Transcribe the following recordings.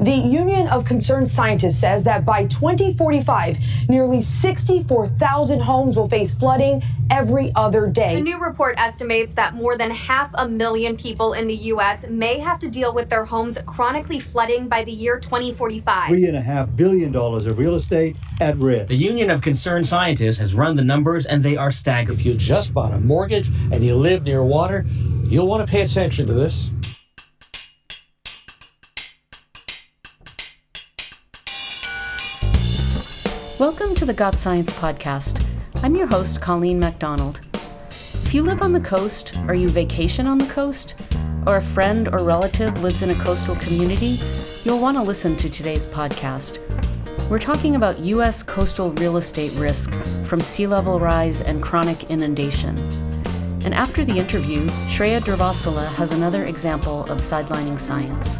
The Union of Concerned Scientists says that by 2045, nearly 64,000 homes will face flooding every other day. The new report estimates that more than half a million people in the U.S. may have to deal with their homes chronically flooding by the year 2045. Three and a half billion dollars of real estate at risk. The Union of Concerned Scientists has run the numbers and they are staggering. If you just bought a mortgage and you live near water, you'll want to pay attention to this. The Got Science podcast. I'm your host, Colleen MacDonald. If you live on the coast, or you vacation on the coast, or a friend or relative lives in a coastal community, you'll want to listen to today's podcast. We're talking about U.S. coastal real estate risk from sea level rise and chronic inundation. And after the interview, Shreya Durvasula has another example of sidelining science.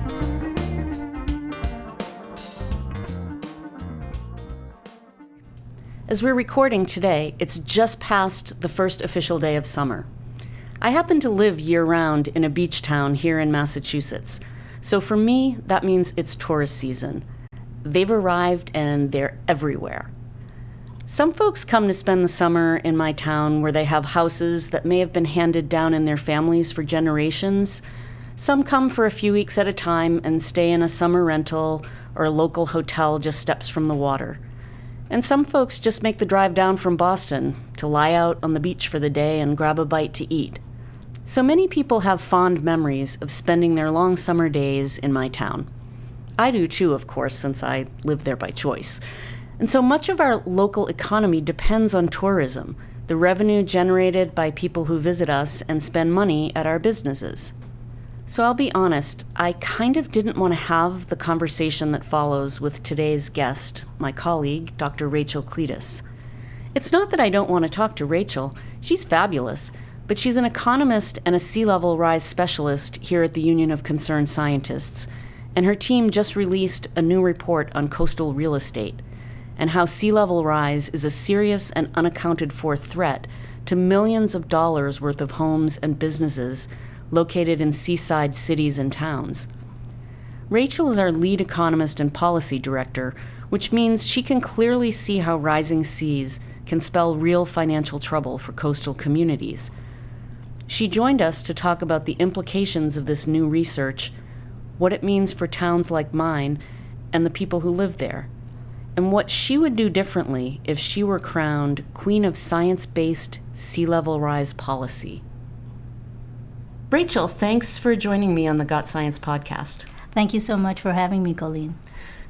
As we're recording today, it's just past the first official day of summer. I happen to live year round in a beach town here in Massachusetts, so for me, that means it's tourist season. They've arrived and they're everywhere. Some folks come to spend the summer in my town where they have houses that may have been handed down in their families for generations. Some come for a few weeks at a time and stay in a summer rental or a local hotel just steps from the water. And some folks just make the drive down from Boston to lie out on the beach for the day and grab a bite to eat. So many people have fond memories of spending their long summer days in my town. I do too, of course, since I live there by choice. And so much of our local economy depends on tourism, the revenue generated by people who visit us and spend money at our businesses. So I'll be honest, I kind of didn't want to have the conversation that follows with today's guest, my colleague, Dr. Rachel Cleetus. It's not that I don't want to talk to Rachel, she's fabulous, but she's an economist and a sea level rise specialist here at the Union of Concerned Scientists, and her team just released a new report on coastal real estate and how sea level rise is a serious and unaccounted for threat to millions of dollars worth of homes and businesses located in seaside cities and towns. Rachel is our lead economist and policy director, which means she can clearly see how rising seas can spell real financial trouble for coastal communities. She joined us to talk about the implications of this new research, what it means for towns like mine and the people who live there, and what she would do differently if she were crowned Queen of Science Based Sea Level Rise Policy. Rachel, thanks for joining me on the Got Science podcast. Thank you so much for having me, Colleen.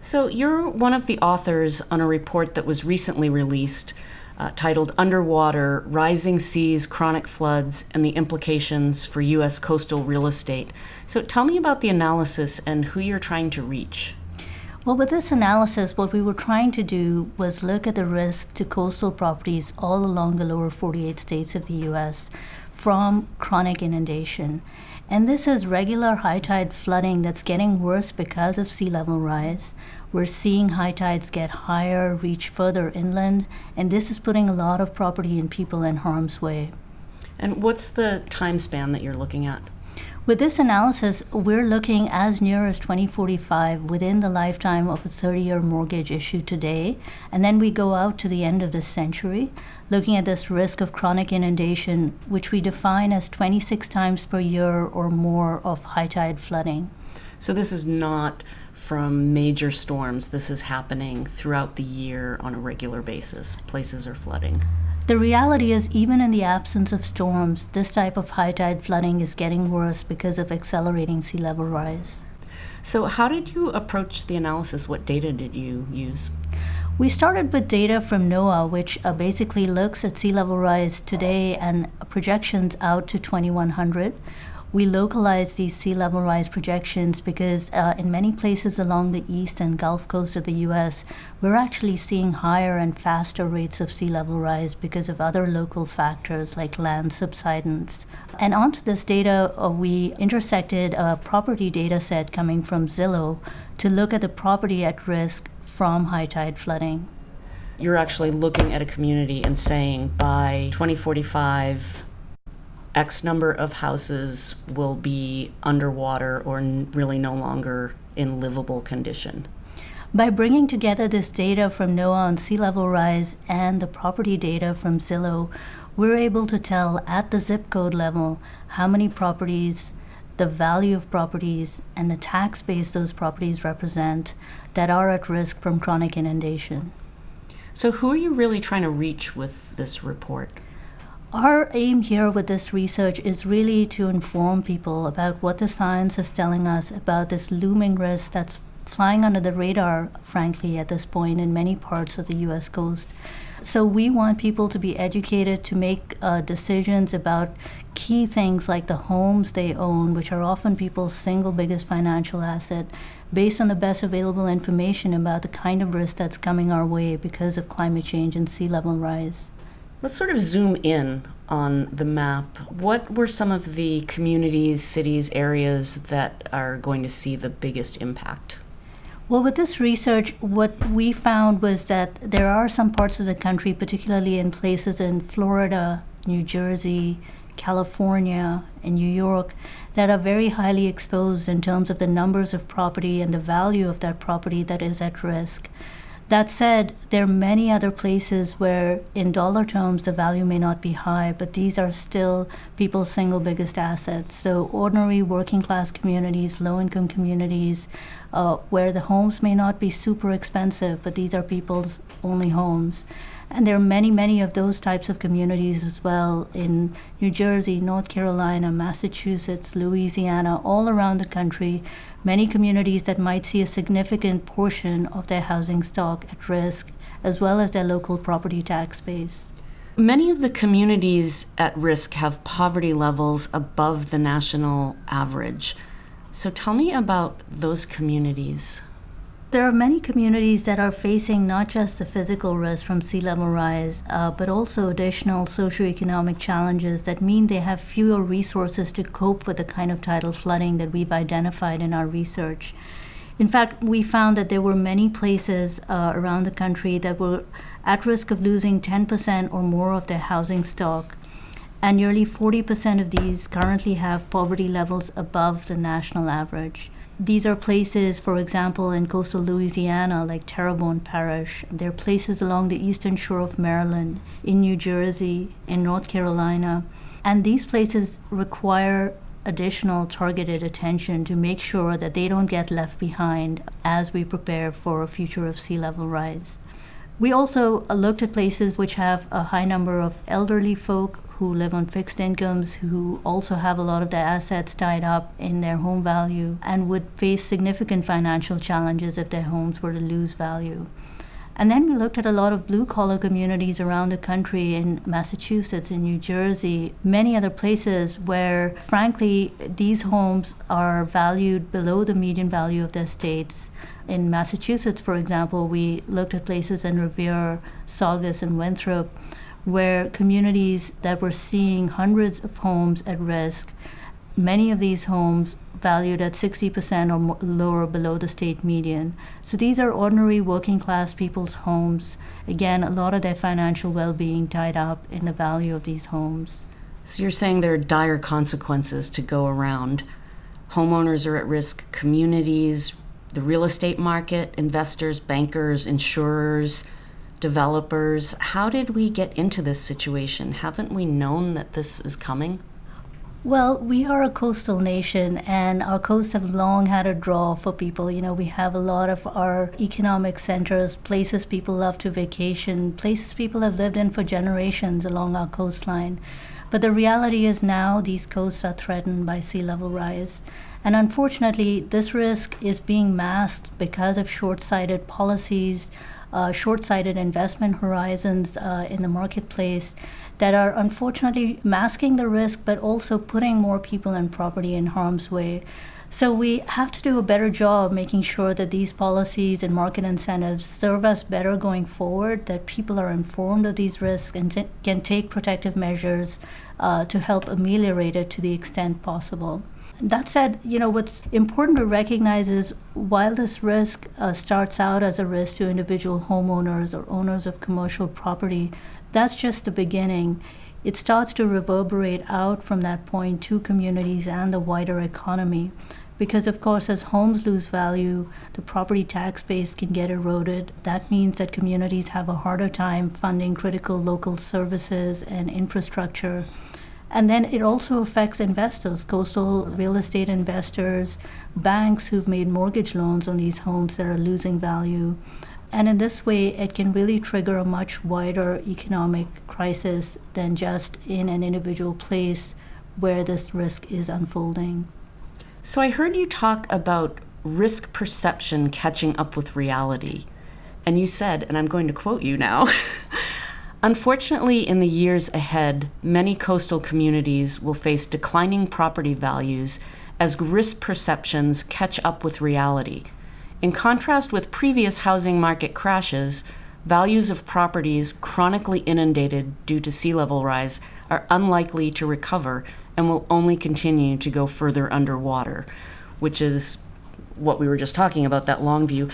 So, you're one of the authors on a report that was recently released uh, titled Underwater Rising Seas, Chronic Floods, and the Implications for U.S. Coastal Real Estate. So, tell me about the analysis and who you're trying to reach. Well, with this analysis, what we were trying to do was look at the risk to coastal properties all along the lower 48 states of the U.S from chronic inundation. And this is regular high tide flooding that's getting worse because of sea level rise. We're seeing high tides get higher, reach further inland, and this is putting a lot of property and people in harm's way. And what's the time span that you're looking at? With this analysis, we're looking as near as 2045 within the lifetime of a 30 year mortgage issued today. And then we go out to the end of this century, looking at this risk of chronic inundation, which we define as 26 times per year or more of high tide flooding. So this is not from major storms. This is happening throughout the year on a regular basis. Places are flooding. The reality is, even in the absence of storms, this type of high tide flooding is getting worse because of accelerating sea level rise. So, how did you approach the analysis? What data did you use? We started with data from NOAA, which uh, basically looks at sea level rise today and projections out to 2100 we localize these sea level rise projections because uh, in many places along the east and Gulf Coast of the US, we're actually seeing higher and faster rates of sea level rise because of other local factors like land subsidence. And onto this data, uh, we intersected a property data set coming from Zillow to look at the property at risk from high tide flooding. You're actually looking at a community and saying by 2045, X number of houses will be underwater or n- really no longer in livable condition? By bringing together this data from NOAA on sea level rise and the property data from Zillow, we're able to tell at the zip code level how many properties, the value of properties, and the tax base those properties represent that are at risk from chronic inundation. So, who are you really trying to reach with this report? Our aim here with this research is really to inform people about what the science is telling us about this looming risk that's flying under the radar, frankly, at this point in many parts of the US coast. So, we want people to be educated to make uh, decisions about key things like the homes they own, which are often people's single biggest financial asset, based on the best available information about the kind of risk that's coming our way because of climate change and sea level rise. Let's sort of zoom in on the map. What were some of the communities, cities, areas that are going to see the biggest impact? Well, with this research, what we found was that there are some parts of the country, particularly in places in Florida, New Jersey, California, and New York, that are very highly exposed in terms of the numbers of property and the value of that property that is at risk. That said, there are many other places where, in dollar terms, the value may not be high, but these are still people's single biggest assets. So, ordinary working class communities, low income communities, uh, where the homes may not be super expensive, but these are people's only homes. And there are many, many of those types of communities as well in New Jersey, North Carolina, Massachusetts, Louisiana, all around the country. Many communities that might see a significant portion of their housing stock at risk, as well as their local property tax base. Many of the communities at risk have poverty levels above the national average. So tell me about those communities. There are many communities that are facing not just the physical risk from sea level rise, uh, but also additional socioeconomic challenges that mean they have fewer resources to cope with the kind of tidal flooding that we've identified in our research. In fact, we found that there were many places uh, around the country that were at risk of losing 10% or more of their housing stock. And nearly 40% of these currently have poverty levels above the national average. These are places, for example, in coastal Louisiana, like Terrebonne Parish. There are places along the eastern shore of Maryland, in New Jersey, in North Carolina. And these places require additional targeted attention to make sure that they don't get left behind as we prepare for a future of sea level rise. We also looked at places which have a high number of elderly folk who live on fixed incomes, who also have a lot of their assets tied up in their home value, and would face significant financial challenges if their homes were to lose value. And then we looked at a lot of blue collar communities around the country in Massachusetts, in New Jersey, many other places where, frankly, these homes are valued below the median value of their states. In Massachusetts, for example, we looked at places in Revere, Saugus, and Winthrop where communities that were seeing hundreds of homes at risk, many of these homes valued at 60% or more, lower below the state median. So these are ordinary working class people's homes. Again, a lot of their financial well being tied up in the value of these homes. So you're saying there are dire consequences to go around. Homeowners are at risk, communities, the real estate market, investors, bankers, insurers, developers. How did we get into this situation? Haven't we known that this is coming? Well, we are a coastal nation, and our coasts have long had a draw for people. You know, we have a lot of our economic centers, places people love to vacation, places people have lived in for generations along our coastline. But the reality is now these coasts are threatened by sea level rise. And unfortunately, this risk is being masked because of short sighted policies, uh, short sighted investment horizons uh, in the marketplace that are unfortunately masking the risk but also putting more people and property in harm's way. So we have to do a better job making sure that these policies and market incentives serve us better going forward, that people are informed of these risks and t- can take protective measures uh, to help ameliorate it to the extent possible. That said, you know, what's important to recognize is while this risk uh, starts out as a risk to individual homeowners or owners of commercial property, that's just the beginning. It starts to reverberate out from that point to communities and the wider economy. because of course as homes lose value the property tax base can get eroded that means that communities have a harder time funding critical local services and infrastructure and then it also affects investors coastal real estate investors banks who've made mortgage loans on these homes that are losing value and in this way, it can really trigger a much wider economic crisis than just in an individual place where this risk is unfolding. So I heard you talk about risk perception catching up with reality. And you said, and I'm going to quote you now Unfortunately, in the years ahead, many coastal communities will face declining property values as risk perceptions catch up with reality. In contrast with previous housing market crashes, values of properties chronically inundated due to sea level rise are unlikely to recover and will only continue to go further underwater, which is what we were just talking about, that long view.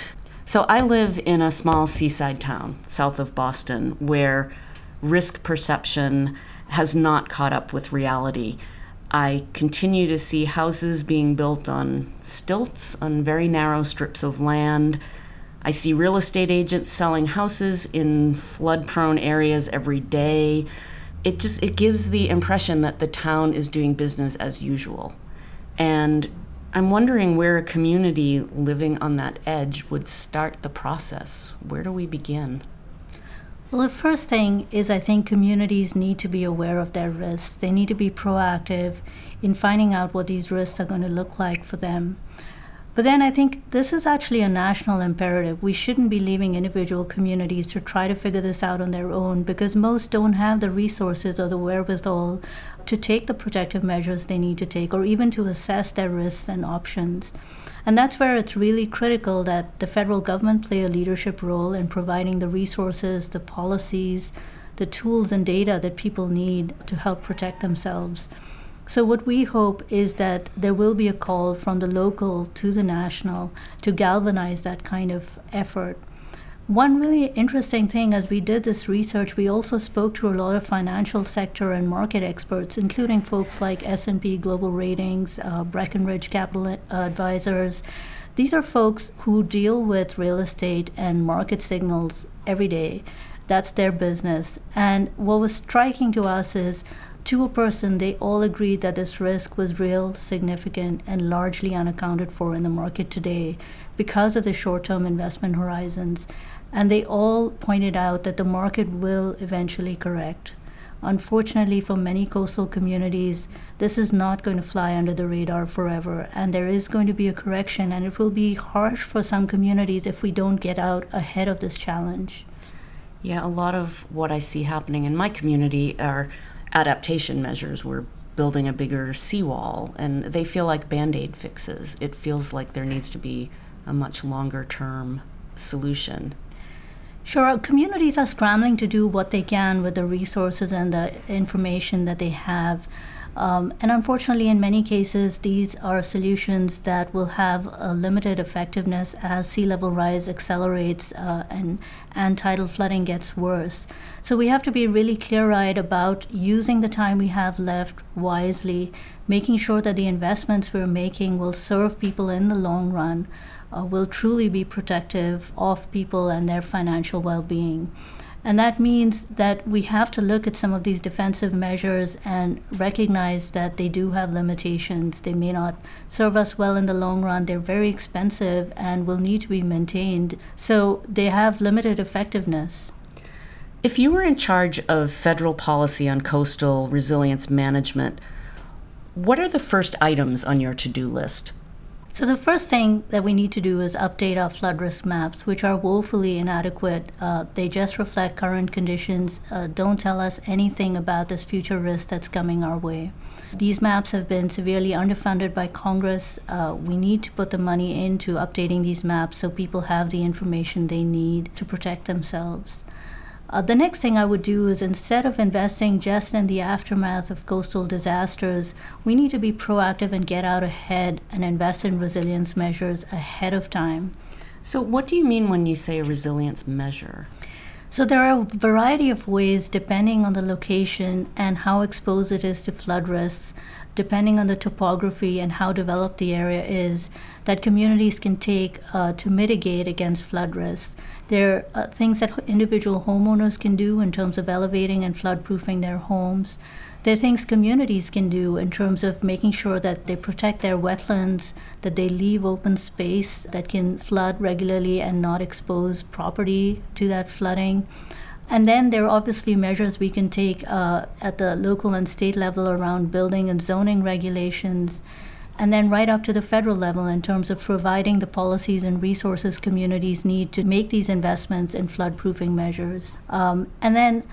So I live in a small seaside town south of Boston where risk perception has not caught up with reality. I continue to see houses being built on stilts on very narrow strips of land. I see real estate agents selling houses in flood prone areas every day it just it gives the impression that the town is doing business as usual. And I'm wondering where a community living on that edge would start the process. Where do we begin? Well, the first thing is I think communities need to be aware of their risks. They need to be proactive in finding out what these risks are going to look like for them. But then I think this is actually a national imperative. We shouldn't be leaving individual communities to try to figure this out on their own because most don't have the resources or the wherewithal to take the protective measures they need to take or even to assess their risks and options. And that's where it's really critical that the federal government play a leadership role in providing the resources, the policies, the tools and data that people need to help protect themselves. So, what we hope is that there will be a call from the local to the national to galvanize that kind of effort. One really interesting thing as we did this research, we also spoke to a lot of financial sector and market experts, including folks like S&P Global Ratings, uh, Breckenridge Capital Advisors. These are folks who deal with real estate and market signals every day. That's their business. And what was striking to us is to a person, they all agreed that this risk was real, significant, and largely unaccounted for in the market today because of the short term investment horizons. And they all pointed out that the market will eventually correct. Unfortunately, for many coastal communities, this is not going to fly under the radar forever, and there is going to be a correction, and it will be harsh for some communities if we don't get out ahead of this challenge. Yeah, a lot of what I see happening in my community are adaptation measures. We're building a bigger seawall, and they feel like band aid fixes. It feels like there needs to be a much longer term solution. Sure, communities are scrambling to do what they can with the resources and the information that they have. Um, and unfortunately, in many cases, these are solutions that will have a limited effectiveness as sea level rise accelerates uh, and, and tidal flooding gets worse. So we have to be really clear eyed about using the time we have left wisely, making sure that the investments we're making will serve people in the long run, uh, will truly be protective of people and their financial well being. And that means that we have to look at some of these defensive measures and recognize that they do have limitations. They may not serve us well in the long run. They're very expensive and will need to be maintained. So they have limited effectiveness. If you were in charge of federal policy on coastal resilience management, what are the first items on your to do list? So, the first thing that we need to do is update our flood risk maps, which are woefully inadequate. Uh, they just reflect current conditions, uh, don't tell us anything about this future risk that's coming our way. These maps have been severely underfunded by Congress. Uh, we need to put the money into updating these maps so people have the information they need to protect themselves. Uh, the next thing I would do is instead of investing just in the aftermath of coastal disasters, we need to be proactive and get out ahead and invest in resilience measures ahead of time. So, what do you mean when you say a resilience measure? So, there are a variety of ways, depending on the location and how exposed it is to flood risks, depending on the topography and how developed the area is, that communities can take uh, to mitigate against flood risks. There are things that individual homeowners can do in terms of elevating and flood proofing their homes. There are things communities can do in terms of making sure that they protect their wetlands, that they leave open space that can flood regularly and not expose property to that flooding. And then there are obviously measures we can take uh, at the local and state level around building and zoning regulations, and then right up to the federal level in terms of providing the policies and resources communities need to make these investments in flood-proofing measures. Um, and then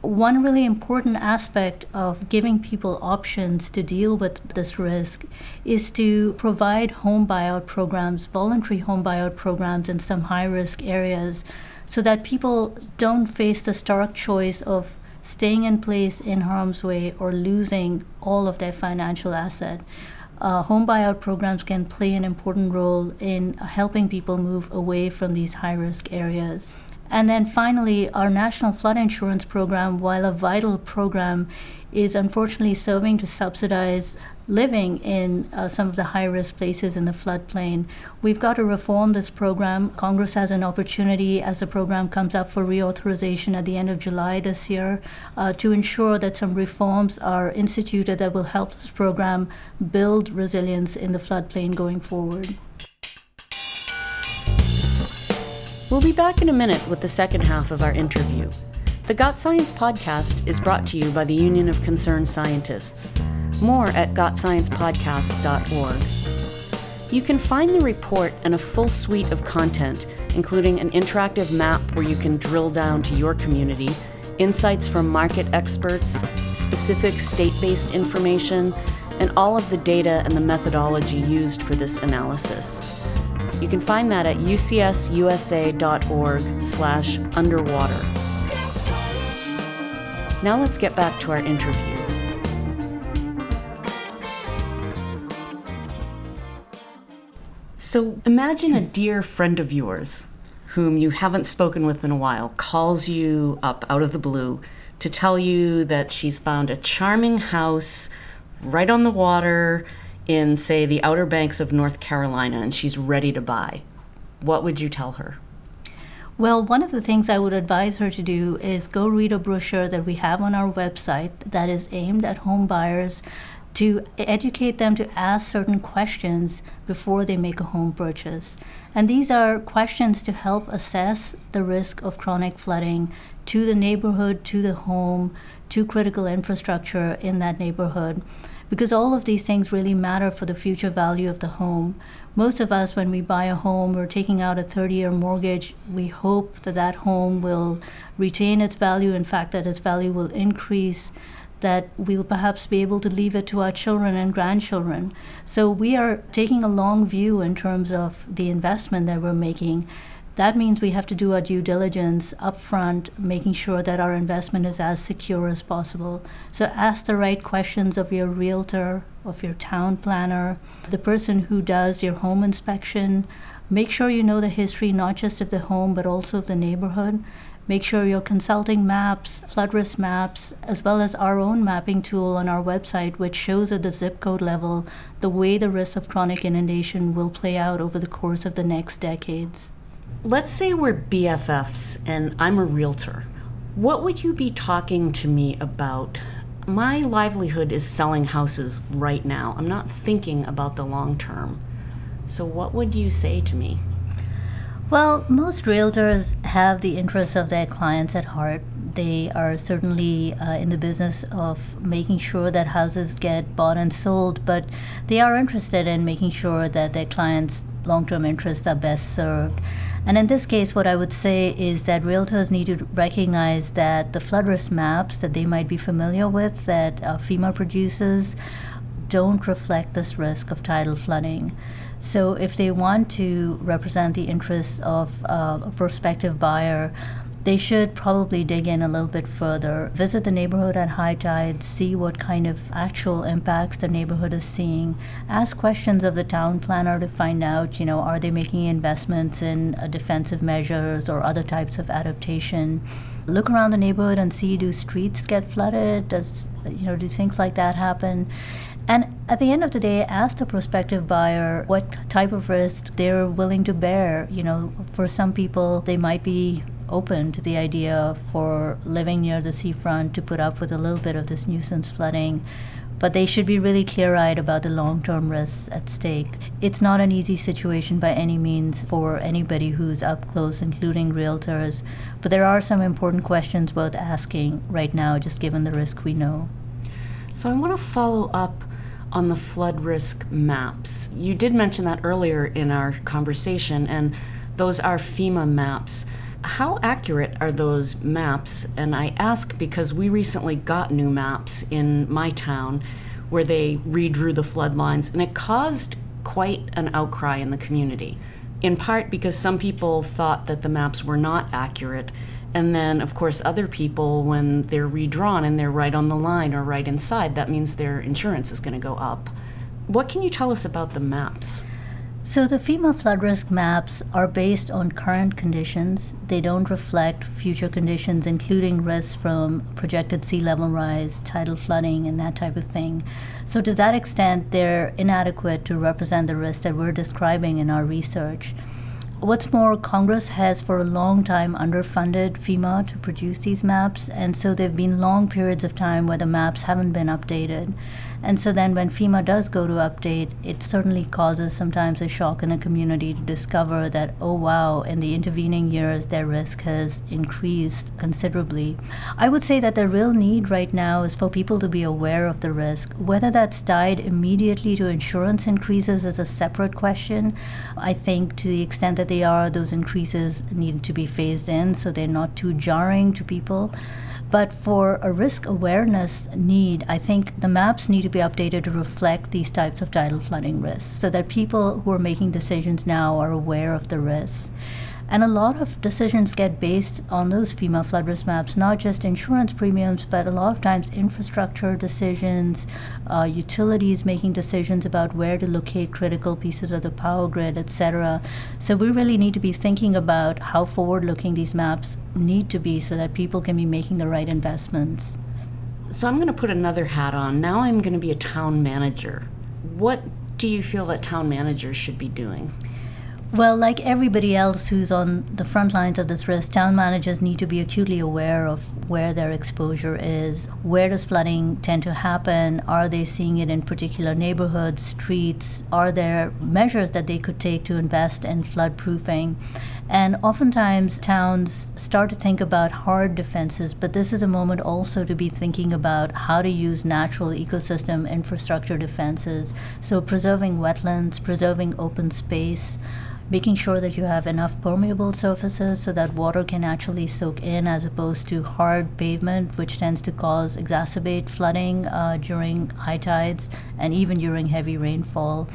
one really important aspect of giving people options to deal with this risk is to provide home buyout programs, voluntary home buyout programs in some high risk areas so that people don't face the stark choice of staying in place in harm's way or losing all of their financial asset. Uh, home buyout programs can play an important role in helping people move away from these high risk areas. And then finally, our National Flood Insurance Program, while a vital program, is unfortunately serving to subsidize living in uh, some of the high risk places in the floodplain. We've got to reform this program. Congress has an opportunity as the program comes up for reauthorization at the end of July this year uh, to ensure that some reforms are instituted that will help this program build resilience in the floodplain going forward. We'll be back in a minute with the second half of our interview. The Got Science podcast is brought to you by the Union of Concerned Scientists. More at gotsciencepodcast.org. You can find the report and a full suite of content, including an interactive map where you can drill down to your community, insights from market experts, specific state based information, and all of the data and the methodology used for this analysis. You can find that at ucsusa.org slash underwater. Now let's get back to our interview. So imagine a dear friend of yours whom you haven't spoken with in a while calls you up out of the blue to tell you that she's found a charming house right on the water in, say, the Outer Banks of North Carolina and she's ready to buy. What would you tell her? Well, one of the things I would advise her to do is go read a brochure that we have on our website that is aimed at home buyers to educate them to ask certain questions before they make a home purchase. And these are questions to help assess the risk of chronic flooding to the neighborhood, to the home, to critical infrastructure in that neighborhood. Because all of these things really matter for the future value of the home. Most of us, when we buy a home, we're taking out a 30 year mortgage. We hope that that home will retain its value, in fact, that its value will increase that we'll perhaps be able to leave it to our children and grandchildren. So we are taking a long view in terms of the investment that we're making. That means we have to do our due diligence upfront, making sure that our investment is as secure as possible. So ask the right questions of your realtor, of your town planner, the person who does your home inspection. Make sure you know the history not just of the home but also of the neighborhood Make sure you're consulting maps, flood risk maps, as well as our own mapping tool on our website, which shows at the zip code level the way the risk of chronic inundation will play out over the course of the next decades. Let's say we're BFFs and I'm a realtor. What would you be talking to me about? My livelihood is selling houses right now. I'm not thinking about the long term. So, what would you say to me? Well, most realtors have the interests of their clients at heart. They are certainly uh, in the business of making sure that houses get bought and sold, but they are interested in making sure that their clients' long term interests are best served. And in this case, what I would say is that realtors need to recognize that the flood risk maps that they might be familiar with, that uh, FEMA produces, don't reflect this risk of tidal flooding. So, if they want to represent the interests of uh, a prospective buyer, they should probably dig in a little bit further, visit the neighborhood at high tide, see what kind of actual impacts the neighborhood is seeing, ask questions of the town planner to find out, you know, are they making investments in uh, defensive measures or other types of adaptation. Look around the neighborhood and see do streets get flooded? Does you know do things like that happen? And at the end of the day, ask the prospective buyer what type of risk they're willing to bear. You know, for some people, they might be open to the idea for living near the seafront to put up with a little bit of this nuisance flooding but they should be really clear eyed about the long term risks at stake. It's not an easy situation by any means for anybody who's up close, including realtors, but there are some important questions worth asking right now, just given the risk we know. So I want to follow up on the flood risk maps. You did mention that earlier in our conversation, and those are FEMA maps. How accurate are those maps? And I ask because we recently got new maps in my town where they redrew the flood lines, and it caused quite an outcry in the community. In part because some people thought that the maps were not accurate, and then, of course, other people, when they're redrawn and they're right on the line or right inside, that means their insurance is going to go up. What can you tell us about the maps? So, the FEMA flood risk maps are based on current conditions. They don't reflect future conditions, including risks from projected sea level rise, tidal flooding, and that type of thing. So, to that extent, they're inadequate to represent the risks that we're describing in our research. What's more, Congress has for a long time underfunded FEMA to produce these maps, and so there have been long periods of time where the maps haven't been updated. And so then when FEMA does go to update, it certainly causes sometimes a shock in the community to discover that, oh wow, in the intervening years, their risk has increased considerably. I would say that the real need right now is for people to be aware of the risk. Whether that's tied immediately to insurance increases is a separate question. I think to the extent that they are, those increases need to be phased in so they're not too jarring to people. But for a risk awareness need, I think the maps need to be updated to reflect these types of tidal flooding risks so that people who are making decisions now are aware of the risks. And a lot of decisions get based on those FEMA flood risk maps, not just insurance premiums, but a lot of times infrastructure decisions, uh, utilities making decisions about where to locate critical pieces of the power grid, etc. So we really need to be thinking about how forward looking these maps need to be so that people can be making the right investments. So I'm going to put another hat on. Now I'm going to be a town manager. What do you feel that town managers should be doing? Well, like everybody else who's on the front lines of this risk, town managers need to be acutely aware of where their exposure is. Where does flooding tend to happen? Are they seeing it in particular neighborhoods, streets? Are there measures that they could take to invest in flood proofing? And oftentimes, towns start to think about hard defenses, but this is a moment also to be thinking about how to use natural ecosystem infrastructure defenses. So, preserving wetlands, preserving open space making sure that you have enough permeable surfaces so that water can actually soak in as opposed to hard pavement, which tends to cause exacerbate flooding uh, during high tides and even during heavy rainfall.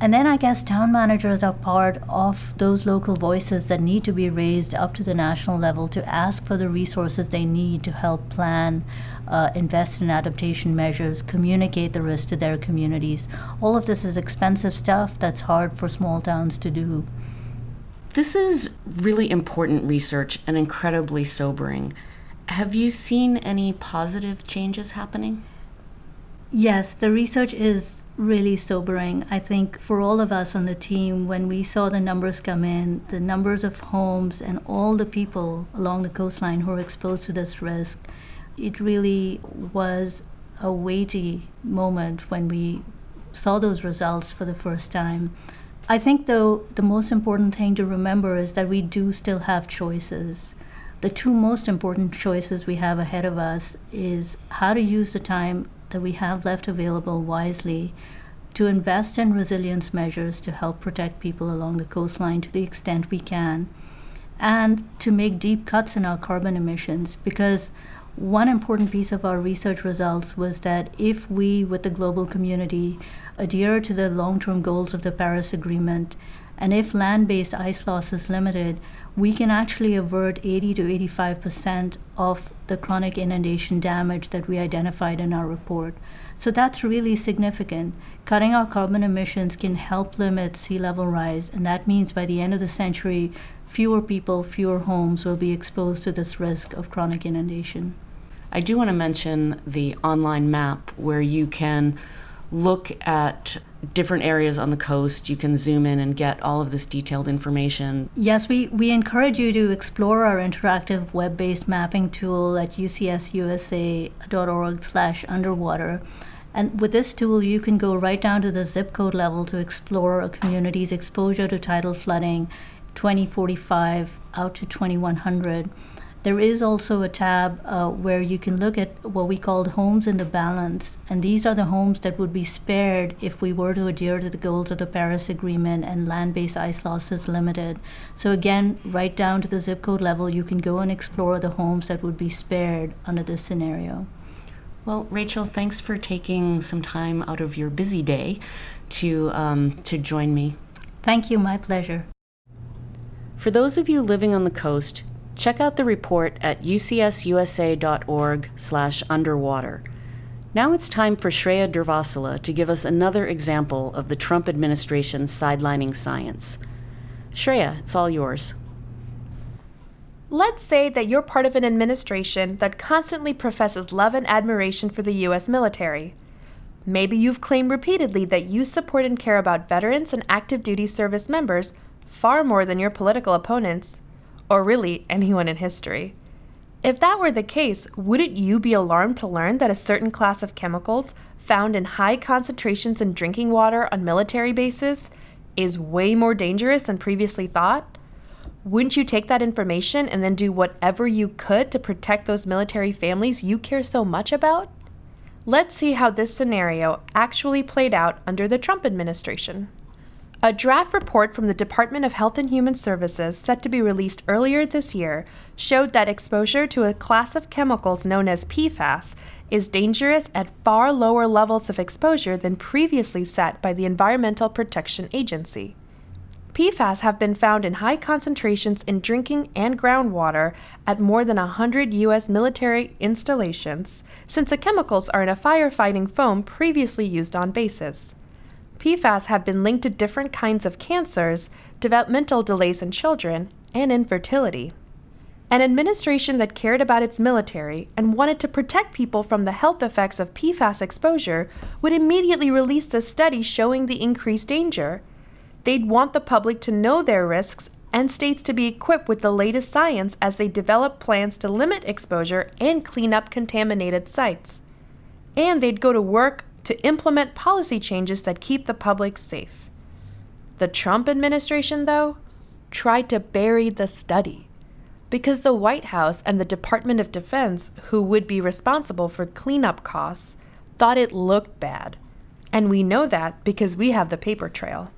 And then I guess town managers are part of those local voices that need to be raised up to the national level to ask for the resources they need to help plan, uh, invest in adaptation measures, communicate the risk to their communities. All of this is expensive stuff that's hard for small towns to do. This is really important research and incredibly sobering. Have you seen any positive changes happening? Yes, the research is really sobering. I think for all of us on the team, when we saw the numbers come in, the numbers of homes and all the people along the coastline who are exposed to this risk, it really was a weighty moment when we saw those results for the first time. I think, though, the most important thing to remember is that we do still have choices. The two most important choices we have ahead of us is how to use the time that we have left available wisely to invest in resilience measures to help protect people along the coastline to the extent we can, and to make deep cuts in our carbon emissions. Because one important piece of our research results was that if we, with the global community, adhere to the long term goals of the Paris Agreement, and if land based ice loss is limited, we can actually avert 80 to 85 percent of the chronic inundation damage that we identified in our report. So that's really significant. Cutting our carbon emissions can help limit sea level rise, and that means by the end of the century, fewer people, fewer homes will be exposed to this risk of chronic inundation. I do want to mention the online map where you can look at different areas on the coast. You can zoom in and get all of this detailed information. Yes, we, we encourage you to explore our interactive web-based mapping tool at ucsusa.org slash underwater. And with this tool, you can go right down to the zip code level to explore a community's exposure to tidal flooding 2045 out to 2100. There is also a tab uh, where you can look at what we called homes in the balance, and these are the homes that would be spared if we were to adhere to the goals of the Paris Agreement and land based ice losses limited. So, again, right down to the zip code level, you can go and explore the homes that would be spared under this scenario. Well, Rachel, thanks for taking some time out of your busy day to, um, to join me. Thank you, my pleasure. For those of you living on the coast, check out the report at ucsusa.org slash underwater. Now it's time for Shreya Durvasula to give us another example of the Trump administration's sidelining science. Shreya, it's all yours. Let's say that you're part of an administration that constantly professes love and admiration for the U.S. military. Maybe you've claimed repeatedly that you support and care about veterans and active duty service members far more than your political opponents, or really anyone in history. If that were the case, wouldn't you be alarmed to learn that a certain class of chemicals found in high concentrations in drinking water on military bases is way more dangerous than previously thought? Wouldn't you take that information and then do whatever you could to protect those military families you care so much about? Let's see how this scenario actually played out under the Trump administration. A draft report from the Department of Health and Human Services, set to be released earlier this year, showed that exposure to a class of chemicals known as PFAS is dangerous at far lower levels of exposure than previously set by the Environmental Protection Agency. PFAS have been found in high concentrations in drinking and groundwater at more than 100 U.S. military installations, since the chemicals are in a firefighting foam previously used on bases. PFAS have been linked to different kinds of cancers, developmental delays in children, and infertility. An administration that cared about its military and wanted to protect people from the health effects of PFAS exposure would immediately release a study showing the increased danger. They'd want the public to know their risks and states to be equipped with the latest science as they develop plans to limit exposure and clean up contaminated sites. And they'd go to work to implement policy changes that keep the public safe. The Trump administration, though, tried to bury the study because the White House and the Department of Defense, who would be responsible for cleanup costs, thought it looked bad. And we know that because we have the paper trail.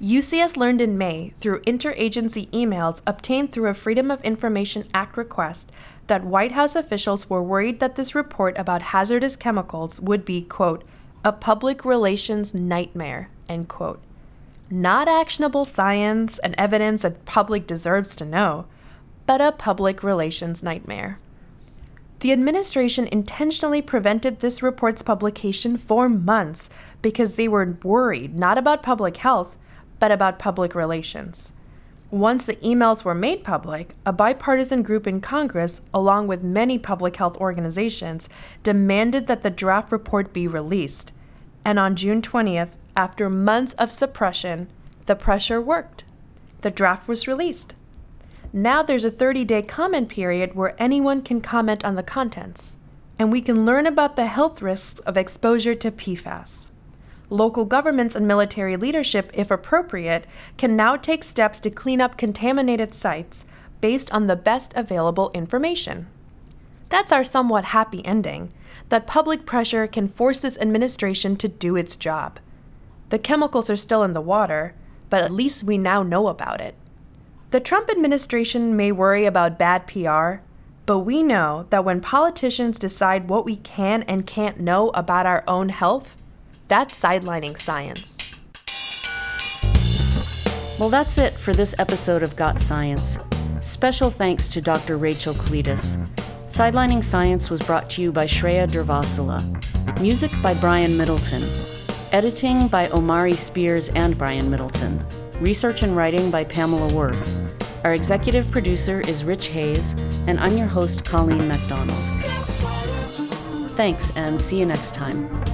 UCS learned in May through interagency emails obtained through a Freedom of Information Act request that White House officials were worried that this report about hazardous chemicals would be, quote, a public relations nightmare, end quote. Not actionable science and evidence that public deserves to know, but a public relations nightmare. The administration intentionally prevented this report's publication for months because they were worried not about public health, but about public relations. Once the emails were made public, a bipartisan group in Congress, along with many public health organizations, demanded that the draft report be released. And on June 20th, after months of suppression, the pressure worked. The draft was released. Now there's a 30 day comment period where anyone can comment on the contents, and we can learn about the health risks of exposure to PFAS local governments and military leadership, if appropriate, can now take steps to clean up contaminated sites based on the best available information. That's our somewhat happy ending that public pressure can force this administration to do its job. The chemicals are still in the water, but at least we now know about it. The Trump administration may worry about bad PR, but we know that when politicians decide what we can and can't know about our own health, that's sidelining science. Well, that's it for this episode of Got Science. Special thanks to Dr. Rachel Cleetus. Sidelining Science was brought to you by Shreya Durvasula. Music by Brian Middleton. Editing by Omari Spears and Brian Middleton. Research and writing by Pamela Worth. Our executive producer is Rich Hayes, and I'm your host, Colleen MacDonald. Thanks, and see you next time.